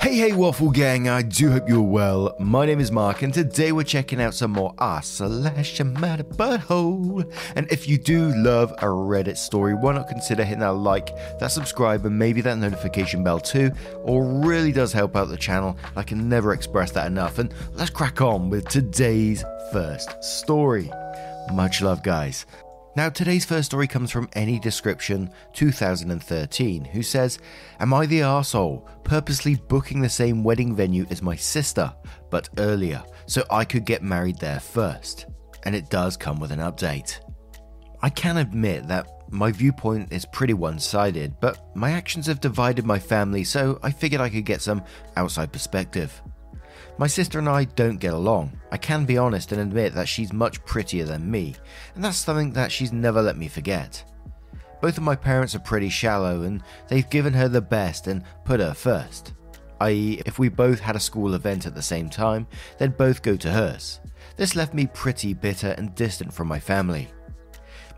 Hey, hey, Waffle Gang, I do hope you're well. My name is Mark, and today we're checking out some more Ah slash matter butthole. And if you do love a Reddit story, why not consider hitting that like, that subscribe, and maybe that notification bell too? Or really does help out the channel. I can never express that enough. And let's crack on with today's first story. Much love, guys. Now, today's first story comes from Any Description 2013, who says, Am I the arsehole purposely booking the same wedding venue as my sister, but earlier, so I could get married there first? And it does come with an update. I can admit that my viewpoint is pretty one sided, but my actions have divided my family, so I figured I could get some outside perspective. My sister and I don't get along. I can be honest and admit that she's much prettier than me, and that's something that she's never let me forget. Both of my parents are pretty shallow, and they've given her the best and put her first. I.e., if we both had a school event at the same time, they'd both go to hers. This left me pretty bitter and distant from my family.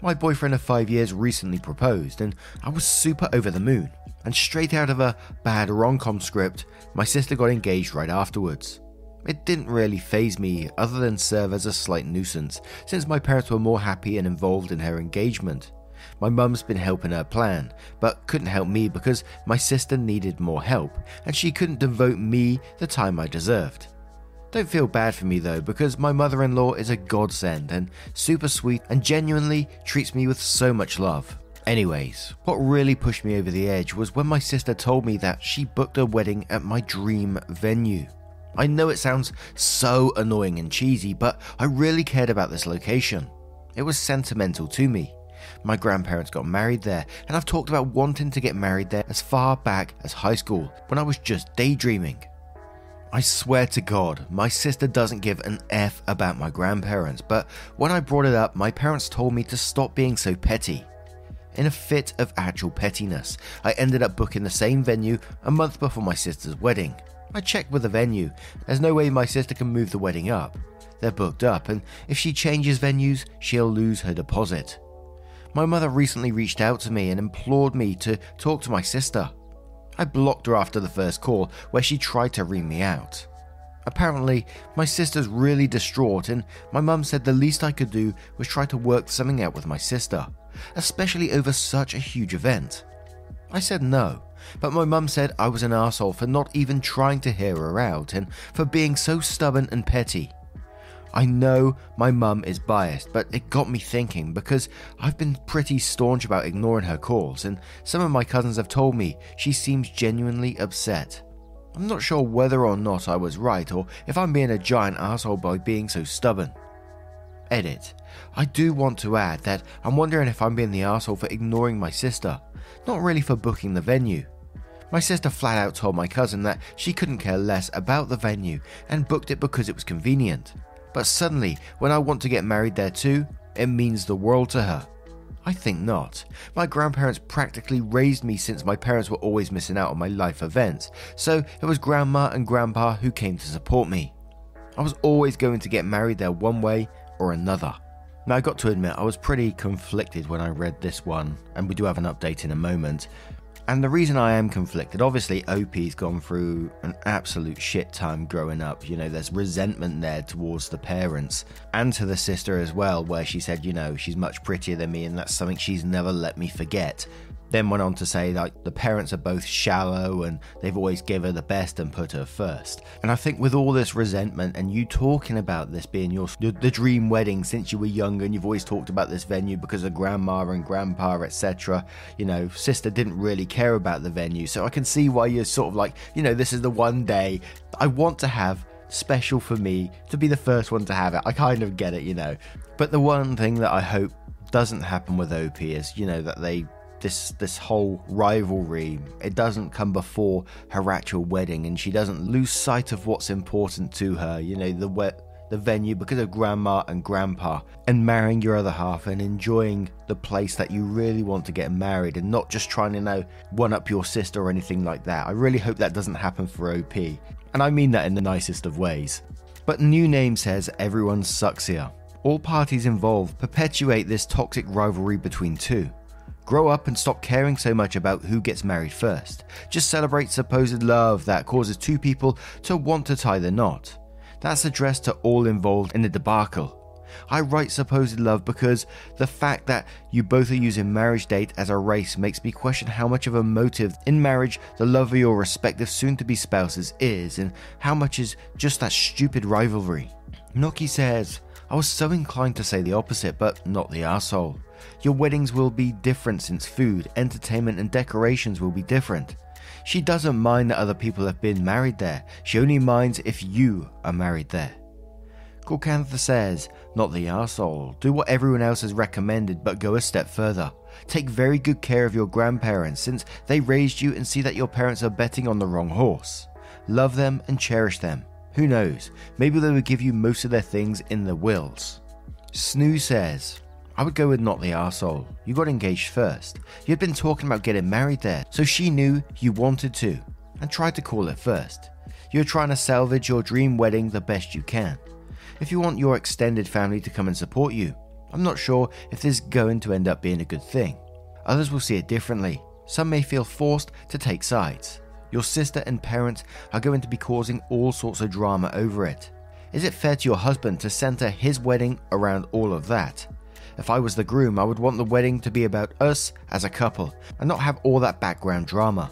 My boyfriend of five years recently proposed, and I was super over the moon. And straight out of a bad rom com script, my sister got engaged right afterwards. It didn't really phase me other than serve as a slight nuisance, since my parents were more happy and involved in her engagement. My mum's been helping her plan, but couldn't help me because my sister needed more help, and she couldn't devote me the time I deserved. Don't feel bad for me though, because my mother in law is a godsend and super sweet and genuinely treats me with so much love. Anyways, what really pushed me over the edge was when my sister told me that she booked a wedding at my dream venue. I know it sounds so annoying and cheesy, but I really cared about this location. It was sentimental to me. My grandparents got married there, and I've talked about wanting to get married there as far back as high school when I was just daydreaming. I swear to God, my sister doesn't give an F about my grandparents, but when I brought it up, my parents told me to stop being so petty. In a fit of actual pettiness, I ended up booking the same venue a month before my sister's wedding. I checked with the venue. There's no way my sister can move the wedding up. They're booked up, and if she changes venues, she'll lose her deposit. My mother recently reached out to me and implored me to talk to my sister. I blocked her after the first call, where she tried to ream me out. Apparently, my sister's really distraught, and my mum said the least I could do was try to work something out with my sister, especially over such a huge event. I said no, but my mum said I was an asshole for not even trying to hear her out and for being so stubborn and petty. I know my mum is biased, but it got me thinking because I've been pretty staunch about ignoring her calls, and some of my cousins have told me she seems genuinely upset. I'm not sure whether or not I was right, or if I'm being a giant asshole by being so stubborn. Edit. I do want to add that I'm wondering if I'm being the asshole for ignoring my sister, not really for booking the venue. My sister flat out told my cousin that she couldn't care less about the venue and booked it because it was convenient. But suddenly, when I want to get married there too, it means the world to her. I think not. My grandparents practically raised me since my parents were always missing out on my life events, so it was grandma and grandpa who came to support me. I was always going to get married there one way or another. Now, I got to admit, I was pretty conflicted when I read this one, and we do have an update in a moment. And the reason I am conflicted, obviously, OP's gone through an absolute shit time growing up. You know, there's resentment there towards the parents and to the sister as well, where she said, you know, she's much prettier than me, and that's something she's never let me forget. Then went on to say like the parents are both shallow and they've always give her the best and put her first. And I think with all this resentment and you talking about this being your the dream wedding since you were younger and you've always talked about this venue because of grandma and grandpa etc. You know, sister didn't really care about the venue, so I can see why you're sort of like, you know, this is the one day I want to have special for me to be the first one to have it. I kind of get it, you know. But the one thing that I hope doesn't happen with OP is, you know, that they this this whole rivalry it doesn't come before her actual wedding and she doesn't lose sight of what's important to her you know the the venue because of grandma and grandpa and marrying your other half and enjoying the place that you really want to get married and not just trying to know one up your sister or anything like that. I really hope that doesn't happen for OP. And I mean that in the nicest of ways. But new name says everyone sucks here. All parties involved perpetuate this toxic rivalry between two. Grow up and stop caring so much about who gets married first. Just celebrate supposed love that causes two people to want to tie the knot. That's addressed to all involved in the debacle. I write supposed love because the fact that you both are using marriage date as a race makes me question how much of a motive in marriage the love of your respective soon to be spouses is, and how much is just that stupid rivalry. Noki says, I was so inclined to say the opposite, but not the asshole. Your weddings will be different since food, entertainment, and decorations will be different. She doesn't mind that other people have been married there, she only minds if you are married there. Gorkantha says, Not the arsehole. Do what everyone else has recommended, but go a step further. Take very good care of your grandparents since they raised you and see that your parents are betting on the wrong horse. Love them and cherish them. Who knows, maybe they will give you most of their things in the wills. Snoo says, I would go with not the arsehole. You got engaged first. You had been talking about getting married there, so she knew you wanted to, and tried to call it first. You're trying to salvage your dream wedding the best you can. If you want your extended family to come and support you, I'm not sure if this is going to end up being a good thing. Others will see it differently. Some may feel forced to take sides. Your sister and parents are going to be causing all sorts of drama over it. Is it fair to your husband to center his wedding around all of that? If I was the groom, I would want the wedding to be about us as a couple and not have all that background drama.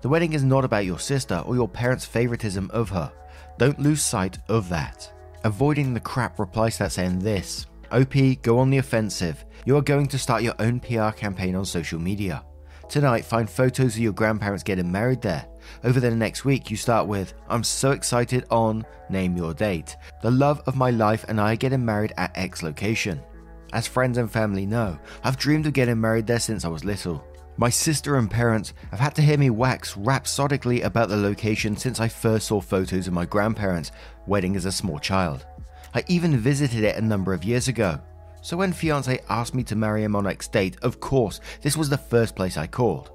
The wedding is not about your sister or your parents' favoritism of her. Don't lose sight of that. Avoiding the crap replies that saying this OP, go on the offensive. You are going to start your own PR campaign on social media. Tonight, find photos of your grandparents getting married there. Over the next week, you start with I'm so excited on name your date. The love of my life and I are getting married at X location. As friends and family know, I've dreamed of getting married there since I was little. My sister and parents have had to hear me wax rhapsodically about the location since I first saw photos of my grandparents' wedding as a small child. I even visited it a number of years ago. So when fiance asked me to marry him on X date, of course, this was the first place I called.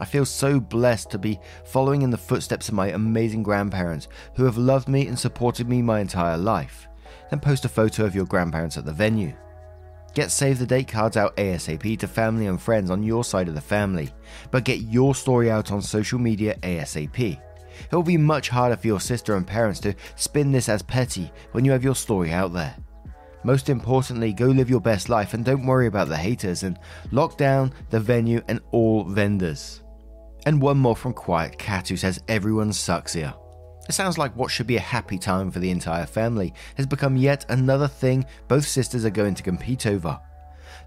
I feel so blessed to be following in the footsteps of my amazing grandparents who have loved me and supported me my entire life. Then post a photo of your grandparents at the venue. Get save the date cards out ASAP to family and friends on your side of the family, but get your story out on social media ASAP. It will be much harder for your sister and parents to spin this as petty when you have your story out there. Most importantly, go live your best life and don't worry about the haters and lock down the venue and all vendors. And one more from Quiet Cat who says everyone sucks here. It sounds like what should be a happy time for the entire family has become yet another thing both sisters are going to compete over.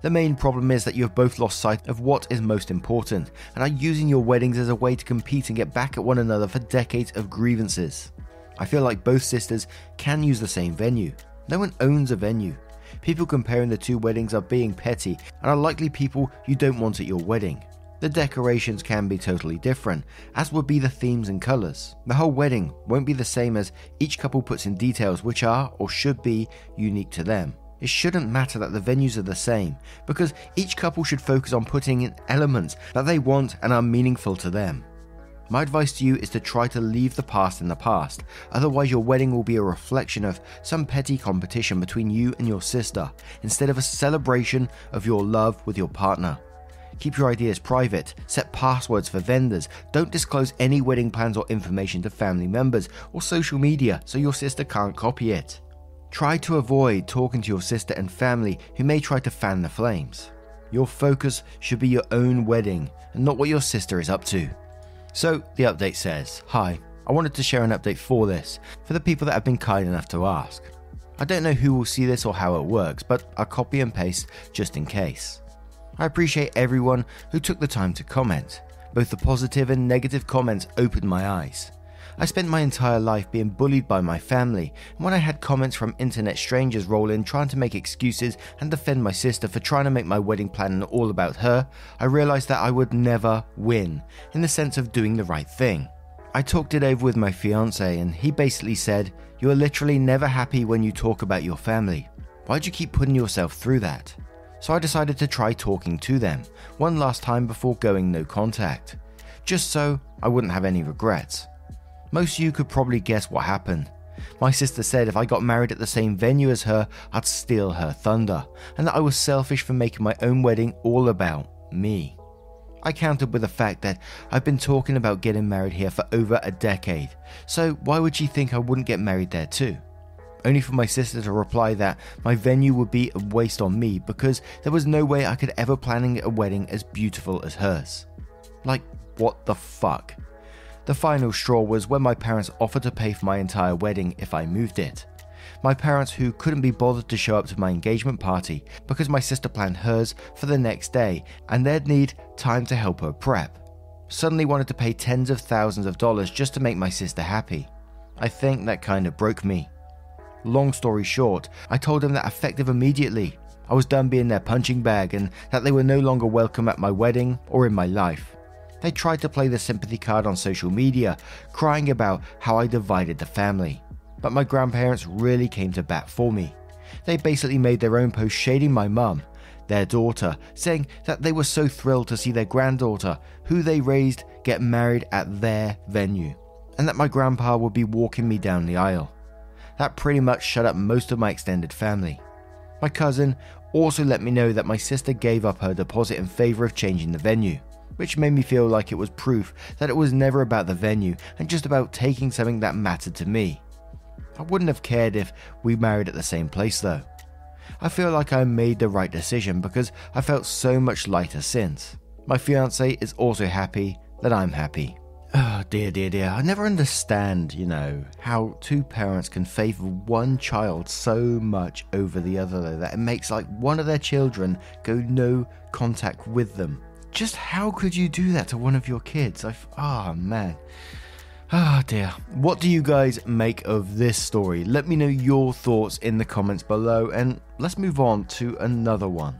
The main problem is that you have both lost sight of what is most important and are using your weddings as a way to compete and get back at one another for decades of grievances. I feel like both sisters can use the same venue. No one owns a venue. People comparing the two weddings are being petty and are likely people you don't want at your wedding. The decorations can be totally different, as would be the themes and colours. The whole wedding won't be the same as each couple puts in details which are or should be unique to them. It shouldn't matter that the venues are the same, because each couple should focus on putting in elements that they want and are meaningful to them. My advice to you is to try to leave the past in the past, otherwise, your wedding will be a reflection of some petty competition between you and your sister, instead of a celebration of your love with your partner. Keep your ideas private, set passwords for vendors, don't disclose any wedding plans or information to family members or social media so your sister can't copy it. Try to avoid talking to your sister and family who may try to fan the flames. Your focus should be your own wedding and not what your sister is up to. So, the update says Hi, I wanted to share an update for this, for the people that have been kind enough to ask. I don't know who will see this or how it works, but I'll copy and paste just in case. I appreciate everyone who took the time to comment. Both the positive and negative comments opened my eyes. I spent my entire life being bullied by my family, and when I had comments from internet strangers roll in trying to make excuses and defend my sister for trying to make my wedding plan all about her, I realized that I would never win, in the sense of doing the right thing. I talked it over with my fiance, and he basically said, You are literally never happy when you talk about your family. Why'd you keep putting yourself through that? So I decided to try talking to them, one last time before going no contact, just so I wouldn't have any regrets. Most of you could probably guess what happened. My sister said if I got married at the same venue as her, I'd steal her thunder, and that I was selfish for making my own wedding all about me. I countered with the fact that I've been talking about getting married here for over a decade, so why would she think I wouldn't get married there too? Only for my sister to reply that my venue would be a waste on me because there was no way I could ever plan a wedding as beautiful as hers. Like, what the fuck? The final straw was when my parents offered to pay for my entire wedding if I moved it. My parents, who couldn't be bothered to show up to my engagement party because my sister planned hers for the next day and they'd need time to help her prep, suddenly wanted to pay tens of thousands of dollars just to make my sister happy. I think that kind of broke me. Long story short, I told them that effective immediately. I was done being their punching bag and that they were no longer welcome at my wedding or in my life. They tried to play the sympathy card on social media, crying about how I divided the family. But my grandparents really came to bat for me. They basically made their own post shading my mum, their daughter, saying that they were so thrilled to see their granddaughter, who they raised, get married at their venue, and that my grandpa would be walking me down the aisle. That pretty much shut up most of my extended family. My cousin also let me know that my sister gave up her deposit in favour of changing the venue which made me feel like it was proof that it was never about the venue and just about taking something that mattered to me. I wouldn't have cared if we married at the same place though. I feel like I made the right decision because I felt so much lighter since. My fiance is also happy that I'm happy. Oh dear, dear, dear. I never understand, you know, how two parents can favour one child so much over the other, though, that it makes like one of their children go no contact with them just how could you do that to one of your kids? I ah oh, man. Ah oh, dear. What do you guys make of this story? Let me know your thoughts in the comments below and let's move on to another one.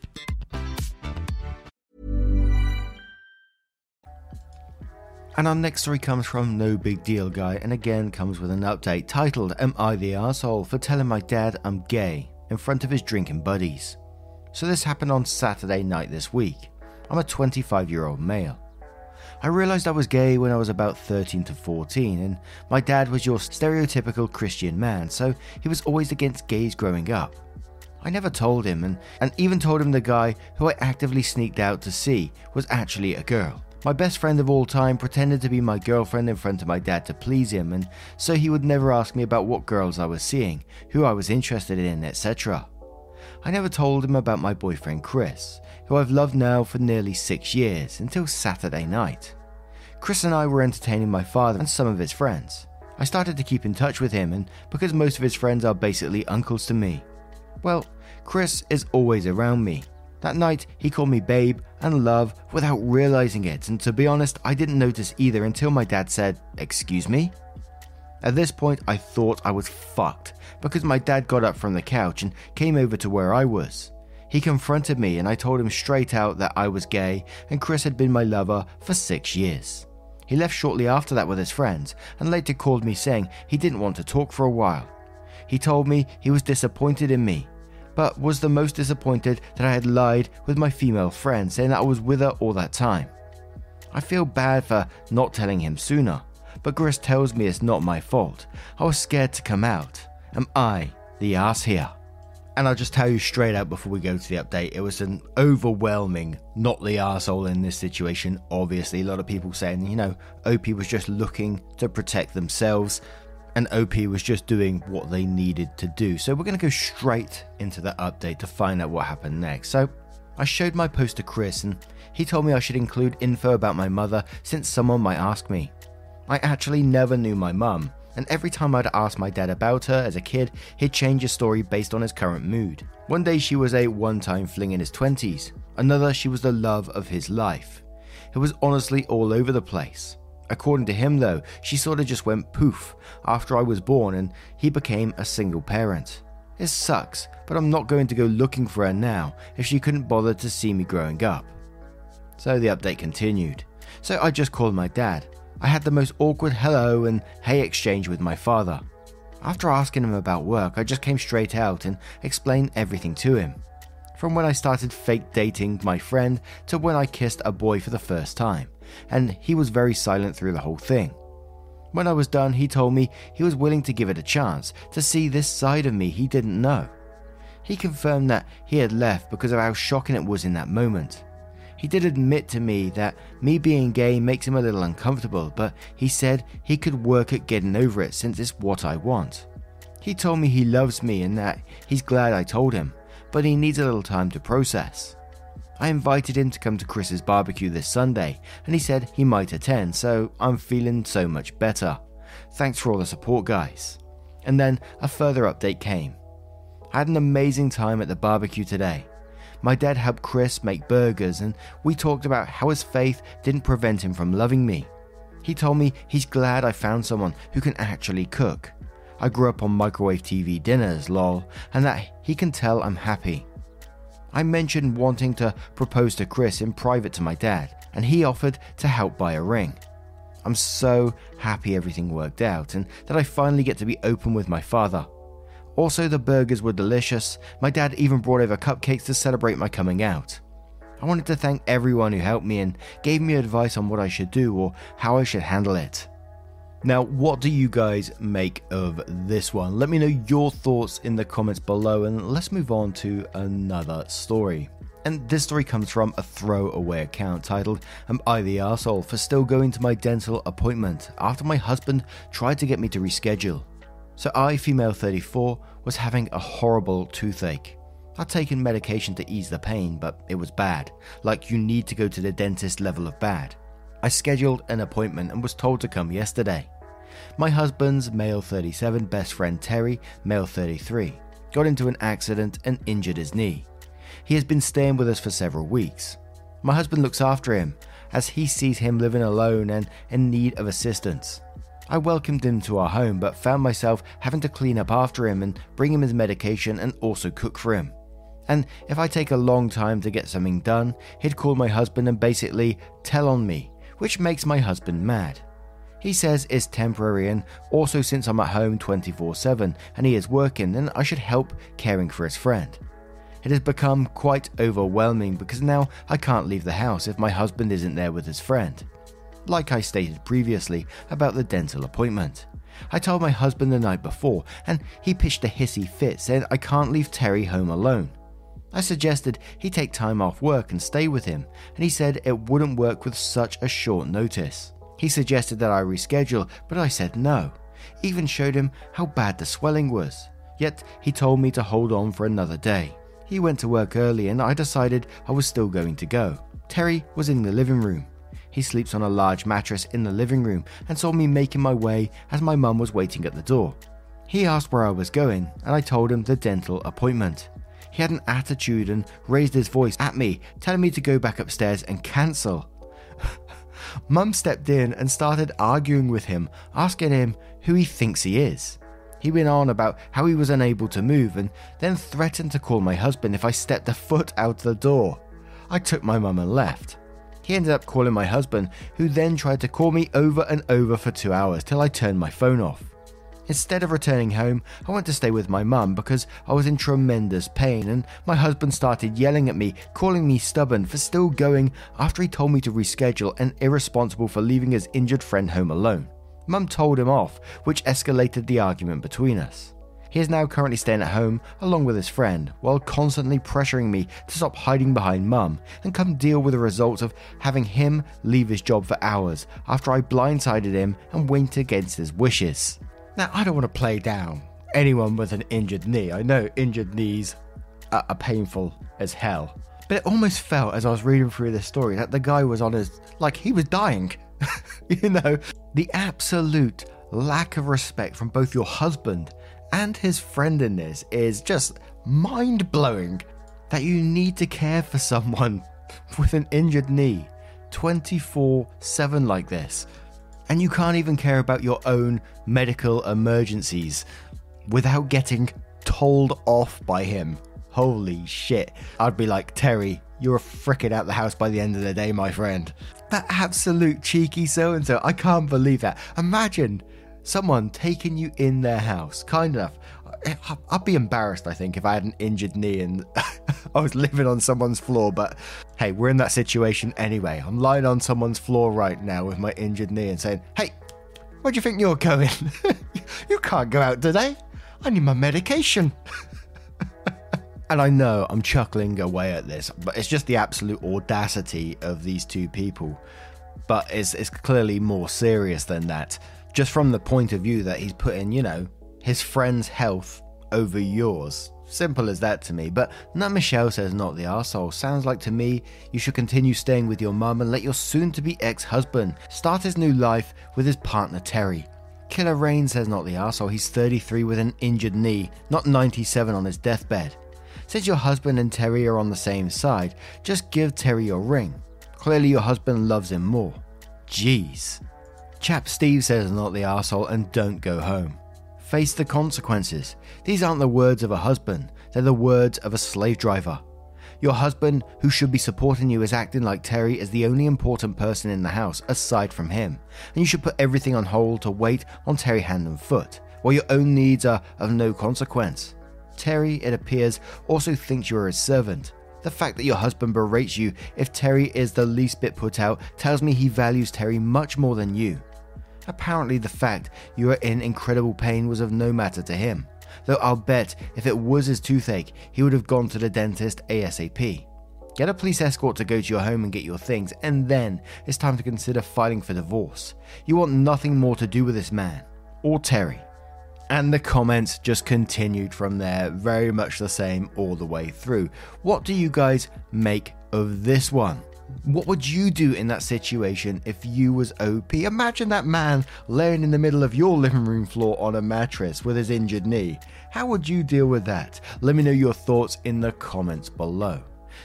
And our next story comes from No Big Deal Guy, and again comes with an update titled Am I the Asshole for telling my dad I'm gay in front of his drinking buddies? So, this happened on Saturday night this week. I'm a 25 year old male. I realised I was gay when I was about 13 to 14, and my dad was your stereotypical Christian man, so he was always against gays growing up. I never told him, and, and even told him the guy who I actively sneaked out to see was actually a girl. My best friend of all time pretended to be my girlfriend in front of my dad to please him, and so he would never ask me about what girls I was seeing, who I was interested in, etc. I never told him about my boyfriend Chris, who I've loved now for nearly six years, until Saturday night. Chris and I were entertaining my father and some of his friends. I started to keep in touch with him, and because most of his friends are basically uncles to me, well, Chris is always around me, that night, he called me babe and love without realizing it, and to be honest, I didn't notice either until my dad said, Excuse me? At this point, I thought I was fucked because my dad got up from the couch and came over to where I was. He confronted me, and I told him straight out that I was gay and Chris had been my lover for six years. He left shortly after that with his friends and later called me saying he didn't want to talk for a while. He told me he was disappointed in me, but was the most disappointed that I had lied with my female friend, saying that I was with her all that time. I feel bad for not telling him sooner, but Chris tells me it's not my fault. I was scared to come out. Am I the ass here? And I'll just tell you straight out before we go to the update, it was an overwhelming not the asshole in this situation. Obviously, a lot of people saying, you know, OP was just looking to protect themselves, and OP was just doing what they needed to do. So we're going to go straight into the update to find out what happened next. So I showed my post to Chris, and he told me I should include info about my mother since someone might ask me. I actually never knew my mum, and every time I'd ask my dad about her as a kid, he'd change his story based on his current mood. One day she was a one time fling in his 20s, another she was the love of his life. It was honestly all over the place. According to him, though, she sort of just went poof after I was born and he became a single parent. It sucks, but I'm not going to go looking for her now if she couldn't bother to see me growing up. So the update continued. So I just called my dad I had the most awkward hello and hey exchange with my father. After asking him about work, I just came straight out and explained everything to him. From when I started fake dating my friend to when I kissed a boy for the first time, and he was very silent through the whole thing. When I was done, he told me he was willing to give it a chance to see this side of me he didn't know. He confirmed that he had left because of how shocking it was in that moment. He did admit to me that me being gay makes him a little uncomfortable, but he said he could work at getting over it since it's what I want. He told me he loves me and that he's glad I told him, but he needs a little time to process. I invited him to come to Chris's barbecue this Sunday, and he said he might attend, so I'm feeling so much better. Thanks for all the support, guys. And then a further update came. I had an amazing time at the barbecue today. My dad helped Chris make burgers, and we talked about how his faith didn't prevent him from loving me. He told me he's glad I found someone who can actually cook. I grew up on microwave TV dinners, lol, and that he can tell I'm happy. I mentioned wanting to propose to Chris in private to my dad, and he offered to help buy a ring. I'm so happy everything worked out and that I finally get to be open with my father. Also, the burgers were delicious. My dad even brought over cupcakes to celebrate my coming out. I wanted to thank everyone who helped me and gave me advice on what I should do or how I should handle it. Now, what do you guys make of this one? Let me know your thoughts in the comments below, and let's move on to another story. And this story comes from a throwaway account titled Am I the Arsehole for still going to my dental appointment after my husband tried to get me to reschedule? So I, female 34, was having a horrible toothache. I'd taken medication to ease the pain, but it was bad, like you need to go to the dentist level of bad. I scheduled an appointment and was told to come yesterday. My husband's male 37 best friend Terry, male 33, got into an accident and injured his knee. He has been staying with us for several weeks. My husband looks after him as he sees him living alone and in need of assistance. I welcomed him to our home, but found myself having to clean up after him and bring him his medication and also cook for him. And if I take a long time to get something done, he'd call my husband and basically tell on me, which makes my husband mad. He says it's temporary and also since I'm at home 24 7 and he is working, then I should help caring for his friend. It has become quite overwhelming because now I can't leave the house if my husband isn't there with his friend like I stated previously about the dental appointment. I told my husband the night before, and he pitched a hissy fit, saying I can't leave Terry home alone. I suggested he take time off work and stay with him, and he said it wouldn't work with such a short notice. He suggested that I reschedule, but I said no. Even showed him how bad the swelling was. Yet he told me to hold on for another day. He went to work early, and I decided I was still going to go. Terry was in the living room. He sleeps on a large mattress in the living room and saw me making my way as my mum was waiting at the door. He asked where I was going, and I told him the dental appointment. He had an attitude and raised his voice at me, telling me to go back upstairs and cancel. Mum stepped in and started arguing with him, asking him who he thinks he is. He went on about how he was unable to move and then threatened to call my husband if I stepped a foot out the door. I took my mum and left. He ended up calling my husband, who then tried to call me over and over for two hours till I turned my phone off. Instead of returning home, I went to stay with my mum because I was in tremendous pain, and my husband started yelling at me, calling me stubborn for still going after he told me to reschedule and irresponsible for leaving his injured friend home alone. Mum told him off, which escalated the argument between us. He is now currently staying at home along with his friend, while constantly pressuring me to stop hiding behind mum and come deal with the results of having him leave his job for hours after I blindsided him and went against his wishes. Now, I don't want to play down anyone with an injured knee. I know injured knees are, are painful as hell. But it almost felt as I was reading through this story that the guy was on his, like, he was dying. you know, the absolute lack of respect from both your husband and his friend in this is just mind blowing that you need to care for someone with an injured knee 24 7 like this. And you can't even care about your own medical emergencies without getting told off by him. Holy shit. I'd be like, Terry, you're fricking out the house by the end of the day, my friend. That absolute cheeky so and so. I can't believe that. Imagine someone taking you in their house, kind enough. I'd be embarrassed, I think, if I had an injured knee and I was living on someone's floor. But hey, we're in that situation anyway. I'm lying on someone's floor right now with my injured knee and saying, hey, where do you think you're going? you can't go out today. I need my medication. and I know I'm chuckling away at this, but it's just the absolute audacity of these two people. But it's, it's clearly more serious than that just from the point of view that he's putting, you know, his friend's health over yours. Simple as that to me. But Nat Michelle says not the arsehole. Sounds like to me you should continue staying with your mum and let your soon to be ex husband start his new life with his partner Terry. Killer Rain says not the arsehole. He's 33 with an injured knee, not 97 on his deathbed. Since your husband and Terry are on the same side, just give Terry your ring. Clearly your husband loves him more. Jeez. Chap Steve says not the asshole and don't go home. Face the consequences. These aren't the words of a husband, they're the words of a slave driver. Your husband, who should be supporting you, is acting like Terry is the only important person in the house aside from him, and you should put everything on hold to wait on Terry hand and foot, while your own needs are of no consequence. Terry, it appears, also thinks you are his servant. The fact that your husband berates you if Terry is the least bit put out tells me he values Terry much more than you. Apparently, the fact you are in incredible pain was of no matter to him, though I'll bet if it was his toothache, he would have gone to the dentist ASAP. Get a police escort to go to your home and get your things, and then it's time to consider filing for divorce. You want nothing more to do with this man, or Terry. And the comments just continued from there, very much the same all the way through. What do you guys make of this one? What would you do in that situation if you was OP? Imagine that man laying in the middle of your living room floor on a mattress with his injured knee. How would you deal with that? Let me know your thoughts in the comments below.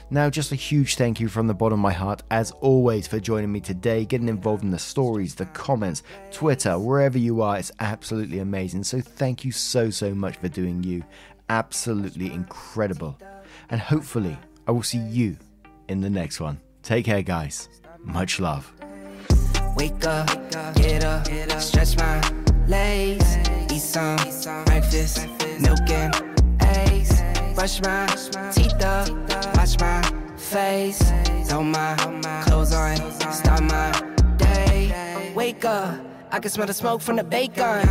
Now, just a huge thank you from the bottom of my heart, as always, for joining me today, getting involved in the stories, the comments, Twitter, wherever you are. It's absolutely amazing. So, thank you so, so much for doing you. Absolutely incredible. And hopefully, I will see you in the next one. Take care, guys. Much love. Wake up, get up, stretch my legs, eat some breakfast, milk and eggs, brush my teeth up, wash my face, throw my clothes on, start my day. Wake up, I can smell the smoke from the bacon.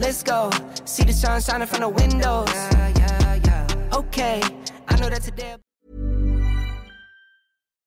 Let's go, see the sun shining from the windows. Okay, I know that today.